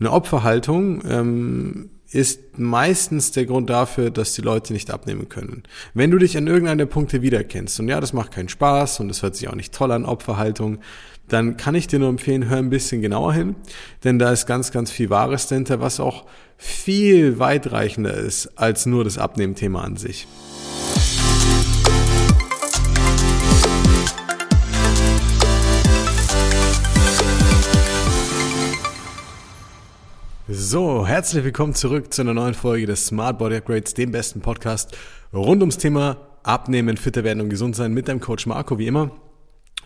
Eine Opferhaltung ähm, ist meistens der Grund dafür, dass die Leute nicht abnehmen können. Wenn du dich an irgendeiner Punkte wiederkennst und ja, das macht keinen Spaß und es hört sich auch nicht toll an, Opferhaltung, dann kann ich dir nur empfehlen, hör ein bisschen genauer hin, denn da ist ganz, ganz viel Wahres dahinter, was auch viel weitreichender ist als nur das Abnehmthema an sich. So, herzlich willkommen zurück zu einer neuen Folge des Smart Body Upgrades, dem besten Podcast rund ums Thema Abnehmen, fitter werden und gesund sein mit deinem Coach Marco, wie immer.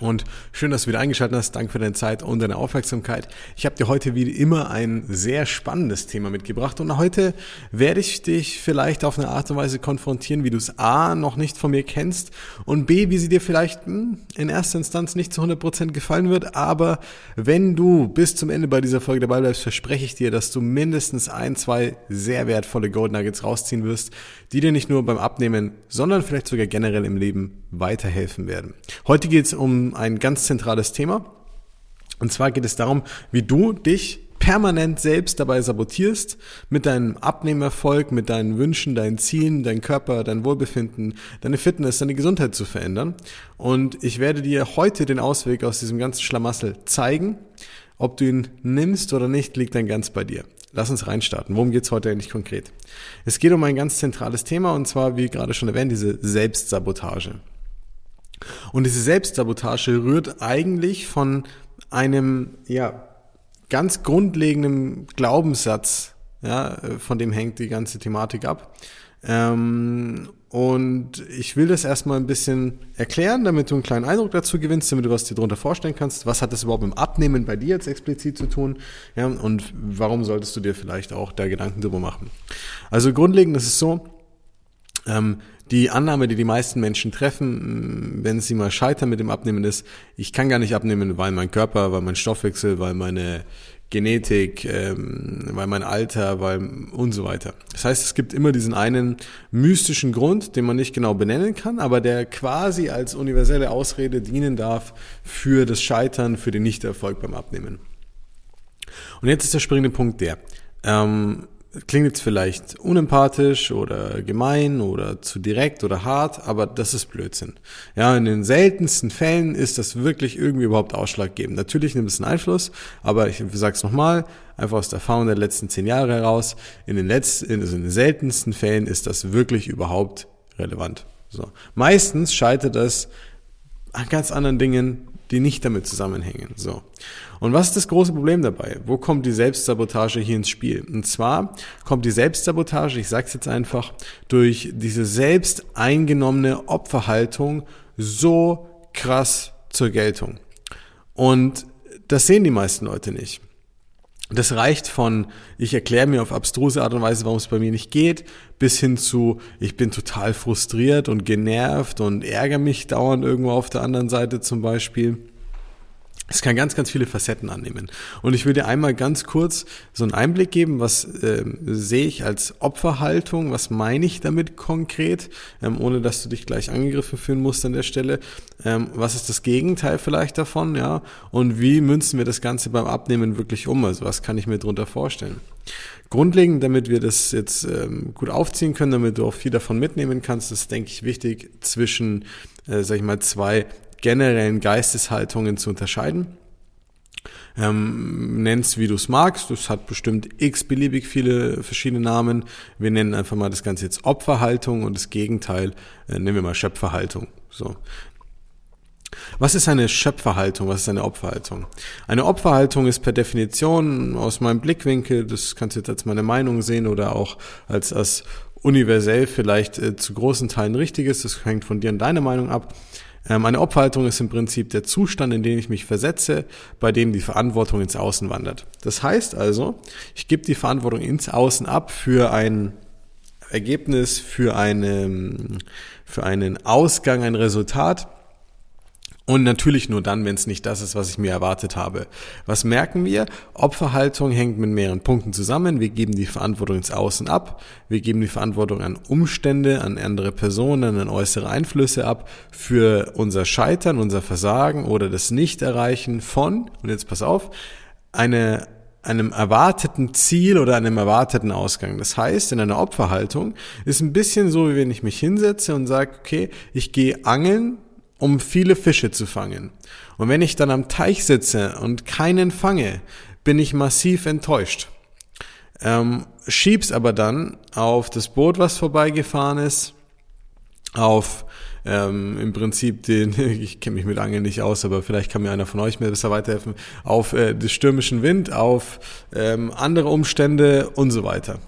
Und schön, dass du wieder eingeschaltet hast. Danke für deine Zeit und deine Aufmerksamkeit. Ich habe dir heute wie immer ein sehr spannendes Thema mitgebracht. Und heute werde ich dich vielleicht auf eine Art und Weise konfrontieren, wie du es A noch nicht von mir kennst und B, wie sie dir vielleicht hm, in erster Instanz nicht zu 100% gefallen wird. Aber wenn du bis zum Ende bei dieser Folge dabei bleibst, verspreche ich dir, dass du mindestens ein, zwei sehr wertvolle Gold Nuggets rausziehen wirst, die dir nicht nur beim Abnehmen, sondern vielleicht sogar generell im Leben weiterhelfen werden. Heute geht es um ein ganz zentrales Thema. Und zwar geht es darum, wie du dich permanent selbst dabei sabotierst mit deinem Abnehmerfolg, mit deinen Wünschen, deinen Zielen, dein Körper, dein Wohlbefinden, deine Fitness, deine Gesundheit zu verändern. Und ich werde dir heute den Ausweg aus diesem ganzen Schlamassel zeigen. Ob du ihn nimmst oder nicht, liegt dann ganz bei dir. Lass uns reinstarten. Worum geht's heute eigentlich konkret? Es geht um ein ganz zentrales Thema und zwar, wie gerade schon erwähnt, diese Selbstsabotage. Und diese Selbstsabotage rührt eigentlich von einem, ja, ganz grundlegenden Glaubenssatz, ja, von dem hängt die ganze Thematik ab. Ähm, und ich will das erstmal ein bisschen erklären, damit du einen kleinen Eindruck dazu gewinnst, damit du was dir darunter vorstellen kannst. Was hat das überhaupt mit dem Abnehmen bei dir jetzt explizit zu tun? Ja, und warum solltest du dir vielleicht auch da Gedanken drüber machen? Also grundlegend ist es so, ähm, die Annahme, die die meisten Menschen treffen, wenn sie mal scheitern mit dem Abnehmen, ist, ich kann gar nicht abnehmen, weil mein Körper, weil mein Stoffwechsel, weil meine Genetik, ähm, weil mein Alter, weil und so weiter. Das heißt, es gibt immer diesen einen mystischen Grund, den man nicht genau benennen kann, aber der quasi als universelle Ausrede dienen darf für das Scheitern, für den Nichterfolg beim Abnehmen. Und jetzt ist der springende Punkt der. Ähm, klingt jetzt vielleicht unempathisch oder gemein oder zu direkt oder hart, aber das ist Blödsinn. Ja, in den seltensten Fällen ist das wirklich irgendwie überhaupt ausschlaggebend. Natürlich nimmt es einen Einfluss, aber ich sag's nochmal, einfach aus der Erfahrung der letzten zehn Jahre heraus, in den letzten, also in den seltensten Fällen ist das wirklich überhaupt relevant. So. Meistens scheitert das an ganz anderen Dingen, die nicht damit zusammenhängen. So. Und was ist das große Problem dabei? Wo kommt die Selbstsabotage hier ins Spiel? Und zwar kommt die Selbstsabotage, ich sage es jetzt einfach, durch diese selbst eingenommene Opferhaltung so krass zur Geltung. Und das sehen die meisten Leute nicht. Das reicht von, ich erkläre mir auf abstruse Art und Weise, warum es bei mir nicht geht, bis hin zu, ich bin total frustriert und genervt und ärgere mich dauernd irgendwo auf der anderen Seite zum Beispiel. Es kann ganz, ganz viele Facetten annehmen. Und ich will dir einmal ganz kurz so einen Einblick geben, was äh, sehe ich als Opferhaltung, was meine ich damit konkret, ähm, ohne dass du dich gleich angegriffen fühlen musst an der Stelle. Ähm, was ist das Gegenteil vielleicht davon, ja? Und wie münzen wir das Ganze beim Abnehmen wirklich um? Also was kann ich mir darunter vorstellen? Grundlegend, damit wir das jetzt ähm, gut aufziehen können, damit du auch viel davon mitnehmen kannst, ist, denke ich, wichtig zwischen, äh, sag ich mal, zwei generellen Geisteshaltungen zu unterscheiden. Ähm, nenn's wie du es magst. Das hat bestimmt x-beliebig viele verschiedene Namen. Wir nennen einfach mal das Ganze jetzt Opferhaltung und das Gegenteil äh, nennen wir mal Schöpferhaltung. So. Was ist eine Schöpferhaltung? Was ist eine Opferhaltung? Eine Opferhaltung ist per Definition aus meinem Blickwinkel, das kannst du jetzt als meine Meinung sehen oder auch als, als universell vielleicht äh, zu großen Teilen richtiges, das hängt von dir und deiner Meinung ab. Ähm, eine Opferhaltung ist im Prinzip der Zustand, in den ich mich versetze, bei dem die Verantwortung ins Außen wandert. Das heißt also, ich gebe die Verantwortung ins Außen ab für ein Ergebnis, für, eine, für einen Ausgang, ein Resultat, und natürlich nur dann, wenn es nicht das ist, was ich mir erwartet habe. Was merken wir? Opferhaltung hängt mit mehreren Punkten zusammen. Wir geben die Verantwortung ins Außen ab. Wir geben die Verantwortung an Umstände, an andere Personen, an äußere Einflüsse ab für unser Scheitern, unser Versagen oder das Nicht-Erreichen von, und jetzt pass auf, eine einem erwarteten Ziel oder einem erwarteten Ausgang. Das heißt, in einer Opferhaltung ist ein bisschen so, wie wenn ich mich hinsetze und sage, okay, ich gehe angeln, um viele Fische zu fangen. Und wenn ich dann am Teich sitze und keinen fange, bin ich massiv enttäuscht. Ähm, schieb's aber dann auf das Boot, was vorbeigefahren ist, auf ähm, im Prinzip den, ich kenne mich mit Angeln nicht aus, aber vielleicht kann mir einer von euch mir besser weiterhelfen, auf äh, den stürmischen Wind, auf ähm, andere Umstände und so weiter.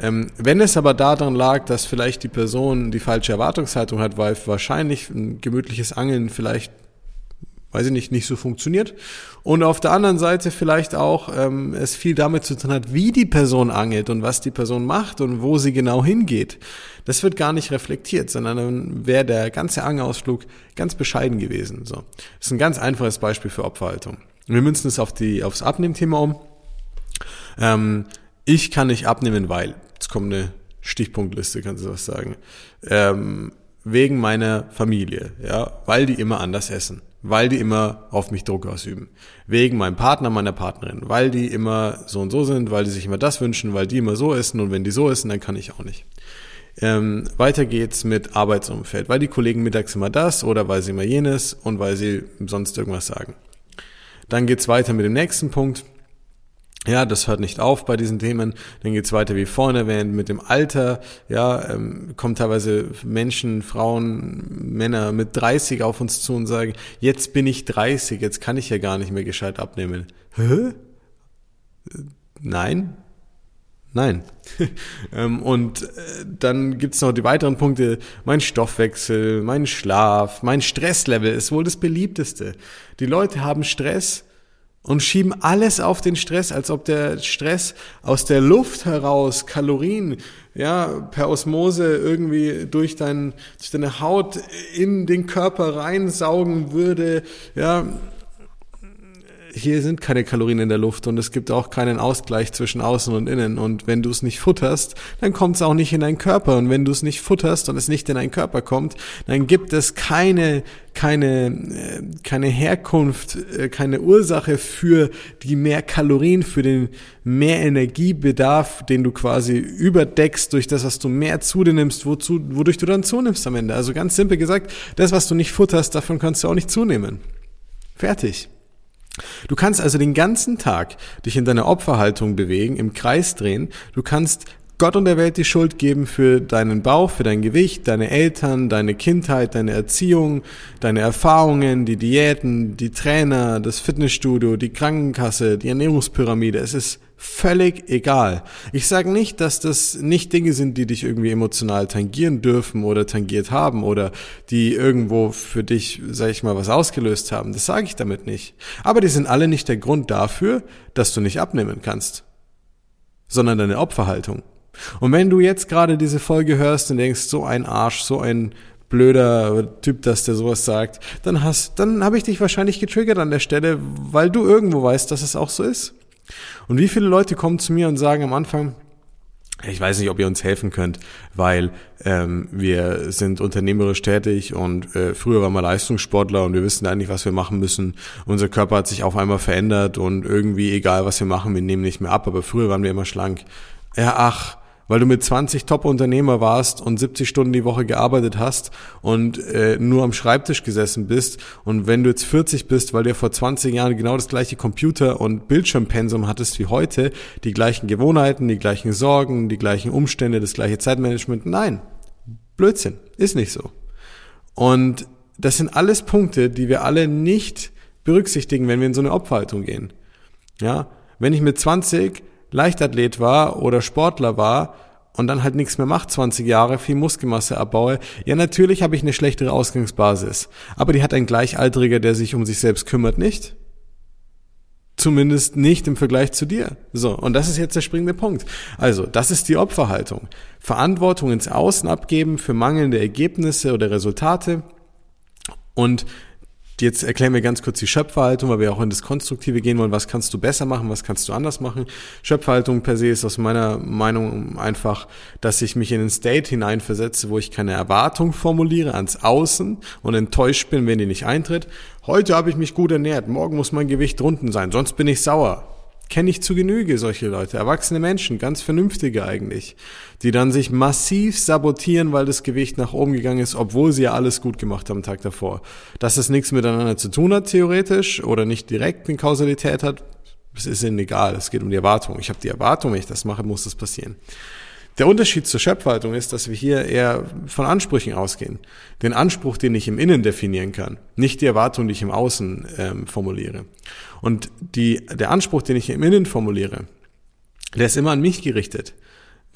Ähm, wenn es aber daran lag, dass vielleicht die Person die falsche Erwartungshaltung hat, weil wahrscheinlich ein gemütliches Angeln vielleicht weiß ich nicht, nicht so funktioniert. Und auf der anderen Seite vielleicht auch ähm, es viel damit zu tun hat, wie die Person angelt und was die Person macht und wo sie genau hingeht. Das wird gar nicht reflektiert, sondern dann wäre der ganze Angelausflug ganz bescheiden gewesen. So, das ist ein ganz einfaches Beispiel für Opferhaltung. Wir münzen es auf die aufs Abnehmthema um. Ähm, ich kann nicht abnehmen, weil jetzt kommt eine Stichpunktliste, kannst du was sagen. Ähm, wegen meiner Familie, ja, weil die immer anders essen weil die immer auf mich Druck ausüben. Wegen meinem Partner, meiner Partnerin, weil die immer so und so sind, weil die sich immer das wünschen, weil die immer so essen und wenn die so essen, dann kann ich auch nicht. Ähm, weiter geht's mit Arbeitsumfeld, weil die Kollegen mittags immer das oder weil sie immer jenes und weil sie sonst irgendwas sagen. Dann geht's weiter mit dem nächsten Punkt. Ja, das hört nicht auf bei diesen Themen. Dann geht's weiter wie vorhin erwähnt mit dem Alter. Ja, ähm, kommen teilweise Menschen, Frauen, Männer mit 30 auf uns zu und sagen, jetzt bin ich 30, jetzt kann ich ja gar nicht mehr gescheit abnehmen. Hä? Nein? Nein. ähm, und äh, dann gibt's noch die weiteren Punkte. Mein Stoffwechsel, mein Schlaf, mein Stresslevel ist wohl das beliebteste. Die Leute haben Stress und schieben alles auf den Stress, als ob der Stress aus der Luft heraus Kalorien ja per Osmose irgendwie durch, dein, durch deine Haut in den Körper reinsaugen würde. Ja, hier sind keine Kalorien in der Luft und es gibt auch keinen Ausgleich zwischen außen und innen. Und wenn du es nicht futterst, dann kommt es auch nicht in deinen Körper. Und wenn du es nicht futterst und es nicht in deinen Körper kommt, dann gibt es keine, keine, äh, keine Herkunft, äh, keine Ursache für die mehr Kalorien, für den mehr Energiebedarf, den du quasi überdeckst durch das, was du mehr zu dir nimmst, wozu, wodurch du dann zunimmst am Ende. Also ganz simpel gesagt, das, was du nicht futterst, davon kannst du auch nicht zunehmen. Fertig. Du kannst also den ganzen Tag dich in deiner Opferhaltung bewegen, im Kreis drehen. Du kannst Gott und der Welt die Schuld geben für deinen Bauch, für dein Gewicht, deine Eltern, deine Kindheit, deine Erziehung, deine Erfahrungen, die Diäten, die Trainer, das Fitnessstudio, die Krankenkasse, die Ernährungspyramide. Es ist völlig egal. Ich sage nicht, dass das nicht Dinge sind, die dich irgendwie emotional tangieren dürfen oder tangiert haben oder die irgendwo für dich, sag ich mal, was ausgelöst haben. Das sage ich damit nicht. Aber die sind alle nicht der Grund dafür, dass du nicht abnehmen kannst, sondern deine Opferhaltung. Und wenn du jetzt gerade diese Folge hörst und denkst, so ein Arsch, so ein blöder Typ, dass der sowas sagt, dann hast, dann habe ich dich wahrscheinlich getriggert an der Stelle, weil du irgendwo weißt, dass es auch so ist. Und wie viele Leute kommen zu mir und sagen am Anfang, ich weiß nicht, ob ihr uns helfen könnt, weil ähm, wir sind unternehmerisch tätig und äh, früher waren wir Leistungssportler und wir wissen eigentlich, was wir machen müssen. Unser Körper hat sich auf einmal verändert und irgendwie, egal was wir machen, wir nehmen nicht mehr ab, aber früher waren wir immer schlank. Ja, ach, weil du mit 20 Top-Unternehmer warst und 70 Stunden die Woche gearbeitet hast und äh, nur am Schreibtisch gesessen bist und wenn du jetzt 40 bist, weil du vor 20 Jahren genau das gleiche Computer- und Bildschirmpensum hattest wie heute, die gleichen Gewohnheiten, die gleichen Sorgen, die gleichen Umstände, das gleiche Zeitmanagement, nein, Blödsinn, ist nicht so. Und das sind alles Punkte, die wir alle nicht berücksichtigen, wenn wir in so eine Opferhaltung gehen. Ja, wenn ich mit 20 Leichtathlet war oder Sportler war und dann halt nichts mehr macht, 20 Jahre, viel Muskelmasse abbaue, ja natürlich habe ich eine schlechtere Ausgangsbasis. Aber die hat ein Gleichaltriger, der sich um sich selbst kümmert, nicht? Zumindest nicht im Vergleich zu dir. So, und das ist jetzt der springende Punkt. Also, das ist die Opferhaltung. Verantwortung ins Außen abgeben für mangelnde Ergebnisse oder Resultate und Jetzt erklären wir ganz kurz die Schöpferhaltung, weil wir auch in das Konstruktive gehen wollen. Was kannst du besser machen? Was kannst du anders machen? Schöpferhaltung per se ist aus meiner Meinung einfach, dass ich mich in einen State hineinversetze, wo ich keine Erwartung formuliere ans Außen und enttäuscht bin, wenn die nicht eintritt. Heute habe ich mich gut ernährt. Morgen muss mein Gewicht unten sein. Sonst bin ich sauer. Kenne ich zu Genüge solche Leute, erwachsene Menschen, ganz vernünftige eigentlich, die dann sich massiv sabotieren, weil das Gewicht nach oben gegangen ist, obwohl sie ja alles gut gemacht haben Tag davor. Dass es nichts miteinander zu tun hat, theoretisch, oder nicht direkt eine Kausalität hat, das ist ihnen egal. Es geht um die Erwartung. Ich habe die Erwartung, wenn ich das mache, muss das passieren. Der Unterschied zur Schöpfhaltung ist, dass wir hier eher von Ansprüchen ausgehen. Den Anspruch, den ich im Innen definieren kann, nicht die Erwartung, die ich im Außen ähm, formuliere. Und die, der Anspruch, den ich im Innen formuliere, der ist immer an mich gerichtet.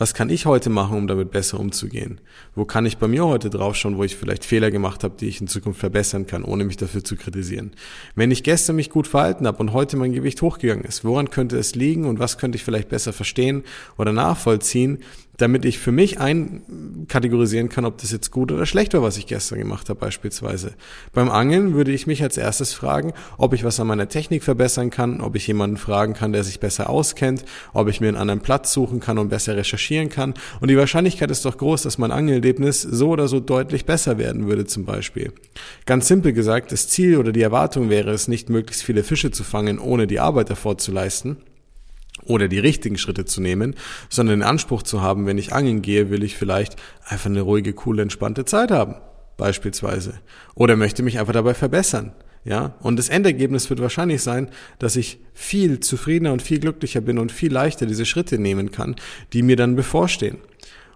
Was kann ich heute machen, um damit besser umzugehen? Wo kann ich bei mir heute drauf schauen, wo ich vielleicht Fehler gemacht habe, die ich in Zukunft verbessern kann, ohne mich dafür zu kritisieren? Wenn ich gestern mich gut verhalten habe und heute mein Gewicht hochgegangen ist, woran könnte es liegen und was könnte ich vielleicht besser verstehen oder nachvollziehen, damit ich für mich einkategorisieren kann, ob das jetzt gut oder schlecht war, was ich gestern gemacht habe beispielsweise. Beim Angeln würde ich mich als erstes fragen, ob ich was an meiner Technik verbessern kann, ob ich jemanden fragen kann, der sich besser auskennt, ob ich mir einen anderen Platz suchen kann und besser recherchieren kann. Und die Wahrscheinlichkeit ist doch groß, dass mein Angelerlebnis so oder so deutlich besser werden würde zum Beispiel. Ganz simpel gesagt, das Ziel oder die Erwartung wäre es nicht, möglichst viele Fische zu fangen, ohne die Arbeit davor zu leisten oder die richtigen Schritte zu nehmen, sondern den Anspruch zu haben, wenn ich angeln gehe, will ich vielleicht einfach eine ruhige, coole, entspannte Zeit haben, beispielsweise. Oder möchte mich einfach dabei verbessern. Ja, und das Endergebnis wird wahrscheinlich sein, dass ich viel zufriedener und viel glücklicher bin und viel leichter diese Schritte nehmen kann, die mir dann bevorstehen.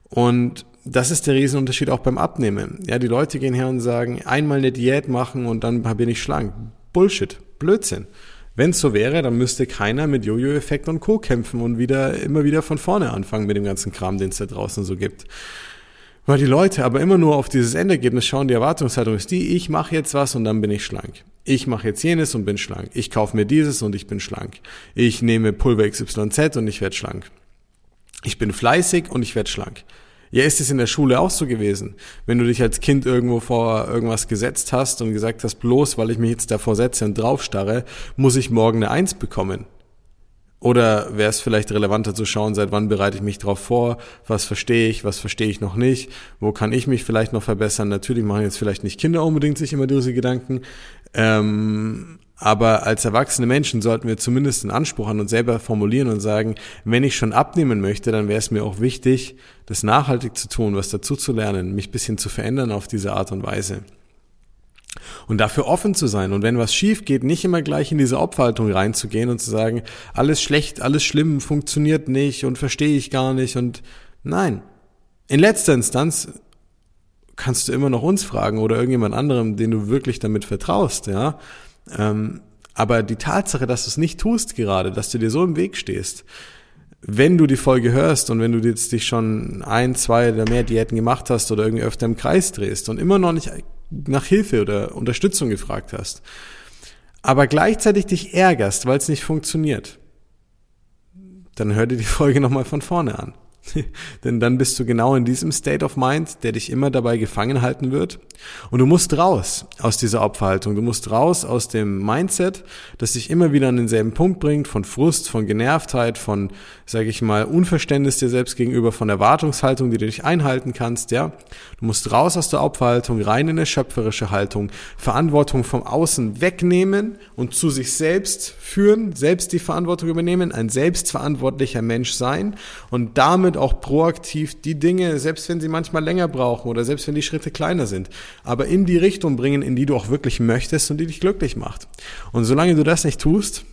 Und das ist der Riesenunterschied auch beim Abnehmen. Ja, die Leute gehen her und sagen, einmal eine Diät machen und dann bin ich schlank. Bullshit. Blödsinn. Wenn es so wäre, dann müsste keiner mit Jojo-Effekt und Co. kämpfen und wieder immer wieder von vorne anfangen mit dem ganzen Kram, den es da draußen so gibt. Weil die Leute aber immer nur auf dieses Endergebnis schauen, die Erwartungshaltung ist die, ich mache jetzt was und dann bin ich schlank. Ich mache jetzt jenes und bin schlank. Ich kaufe mir dieses und ich bin schlank. Ich nehme Pulver XYZ und ich werde schlank. Ich bin fleißig und ich werde schlank. Ja, ist es in der Schule auch so gewesen? Wenn du dich als Kind irgendwo vor irgendwas gesetzt hast und gesagt hast, bloß weil ich mich jetzt davor setze und draufstarre, muss ich morgen eine Eins bekommen. Oder wäre es vielleicht relevanter zu schauen, seit wann bereite ich mich darauf vor, was verstehe ich, was verstehe ich noch nicht, wo kann ich mich vielleicht noch verbessern. Natürlich machen jetzt vielleicht nicht Kinder unbedingt sich immer diese Gedanken, ähm, aber als erwachsene Menschen sollten wir zumindest einen Anspruch an uns selber formulieren und sagen, wenn ich schon abnehmen möchte, dann wäre es mir auch wichtig, das nachhaltig zu tun, was dazu zu lernen, mich bisschen zu verändern auf diese Art und Weise. Und dafür offen zu sein. Und wenn was schief geht, nicht immer gleich in diese Opferhaltung reinzugehen und zu sagen, alles schlecht, alles schlimm, funktioniert nicht und verstehe ich gar nicht. Und nein. In letzter Instanz kannst du immer noch uns fragen oder irgendjemand anderem, den du wirklich damit vertraust, ja. Ähm, aber die Tatsache, dass du es nicht tust gerade, dass du dir so im Weg stehst, wenn du die Folge hörst und wenn du jetzt dich schon ein, zwei oder mehr Diäten gemacht hast oder irgendwie öfter im Kreis drehst und immer noch nicht nach Hilfe oder Unterstützung gefragt hast, aber gleichzeitig dich ärgerst, weil es nicht funktioniert, dann hör dir die Folge nochmal von vorne an. Denn dann bist du genau in diesem State of Mind, der dich immer dabei gefangen halten wird. Und du musst raus aus dieser Opferhaltung. Du musst raus aus dem Mindset, das dich immer wieder an denselben Punkt bringt, von Frust, von Genervtheit, von, sage ich mal, Unverständnis dir selbst gegenüber, von Erwartungshaltung, die du dich einhalten kannst, ja. Du musst raus aus der Opferhaltung, rein in eine schöpferische Haltung, Verantwortung vom Außen wegnehmen und zu sich selbst führen, selbst die Verantwortung übernehmen, ein selbstverantwortlicher Mensch sein und damit damit auch proaktiv die Dinge, selbst wenn sie manchmal länger brauchen oder selbst wenn die Schritte kleiner sind, aber in die Richtung bringen, in die du auch wirklich möchtest und die dich glücklich macht. Und solange du das nicht tust,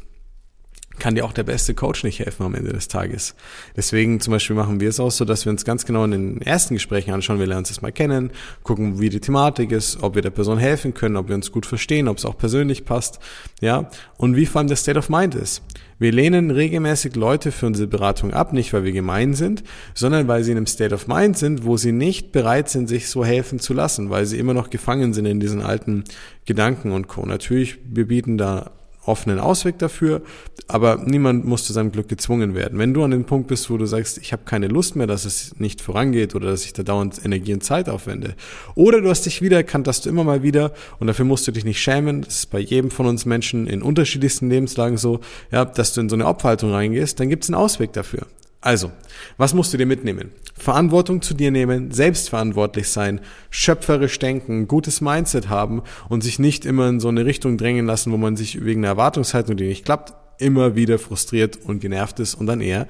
kann dir auch der beste Coach nicht helfen am Ende des Tages. Deswegen zum Beispiel machen wir es auch so, dass wir uns ganz genau in den ersten Gesprächen anschauen, wir lernen uns das mal kennen, gucken, wie die Thematik ist, ob wir der Person helfen können, ob wir uns gut verstehen, ob es auch persönlich passt, ja, und wie vor allem der State of Mind ist. Wir lehnen regelmäßig Leute für unsere Beratung ab, nicht weil wir gemein sind, sondern weil sie in einem State of Mind sind, wo sie nicht bereit sind, sich so helfen zu lassen, weil sie immer noch gefangen sind in diesen alten Gedanken und Co. Natürlich, wir bieten da offenen Ausweg dafür, aber niemand muss zu seinem Glück gezwungen werden. Wenn du an dem Punkt bist, wo du sagst, ich habe keine Lust mehr, dass es nicht vorangeht oder dass ich da dauernd Energie und Zeit aufwende, oder du hast dich wiedererkannt, dass du immer mal wieder, und dafür musst du dich nicht schämen, das ist bei jedem von uns Menschen in unterschiedlichsten Lebenslagen so, ja, dass du in so eine Opferhaltung reingehst, dann gibt es einen Ausweg dafür. Also, was musst du dir mitnehmen? Verantwortung zu dir nehmen, selbstverantwortlich sein, schöpferisch denken, gutes Mindset haben und sich nicht immer in so eine Richtung drängen lassen, wo man sich wegen einer Erwartungshaltung, die nicht klappt, immer wieder frustriert und genervt ist und dann eher,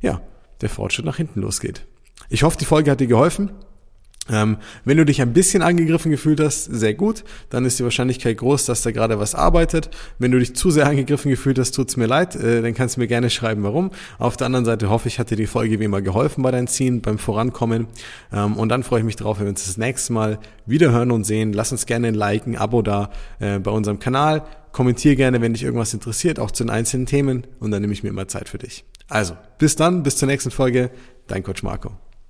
ja, der Fortschritt nach hinten losgeht. Ich hoffe, die Folge hat dir geholfen. Ähm, wenn du dich ein bisschen angegriffen gefühlt hast, sehr gut, dann ist die Wahrscheinlichkeit groß, dass da gerade was arbeitet. Wenn du dich zu sehr angegriffen gefühlt hast, tut's mir leid, äh, dann kannst du mir gerne schreiben, warum. Auf der anderen Seite hoffe ich, hat dir die Folge wie immer geholfen bei deinem Ziehen, beim Vorankommen. Ähm, und dann freue ich mich drauf, wenn wir uns das nächste Mal wieder hören und sehen. Lass uns gerne ein Like, ein Abo da äh, bei unserem Kanal. Kommentier gerne, wenn dich irgendwas interessiert, auch zu den einzelnen Themen. Und dann nehme ich mir immer Zeit für dich. Also, bis dann, bis zur nächsten Folge. Dein Coach Marco.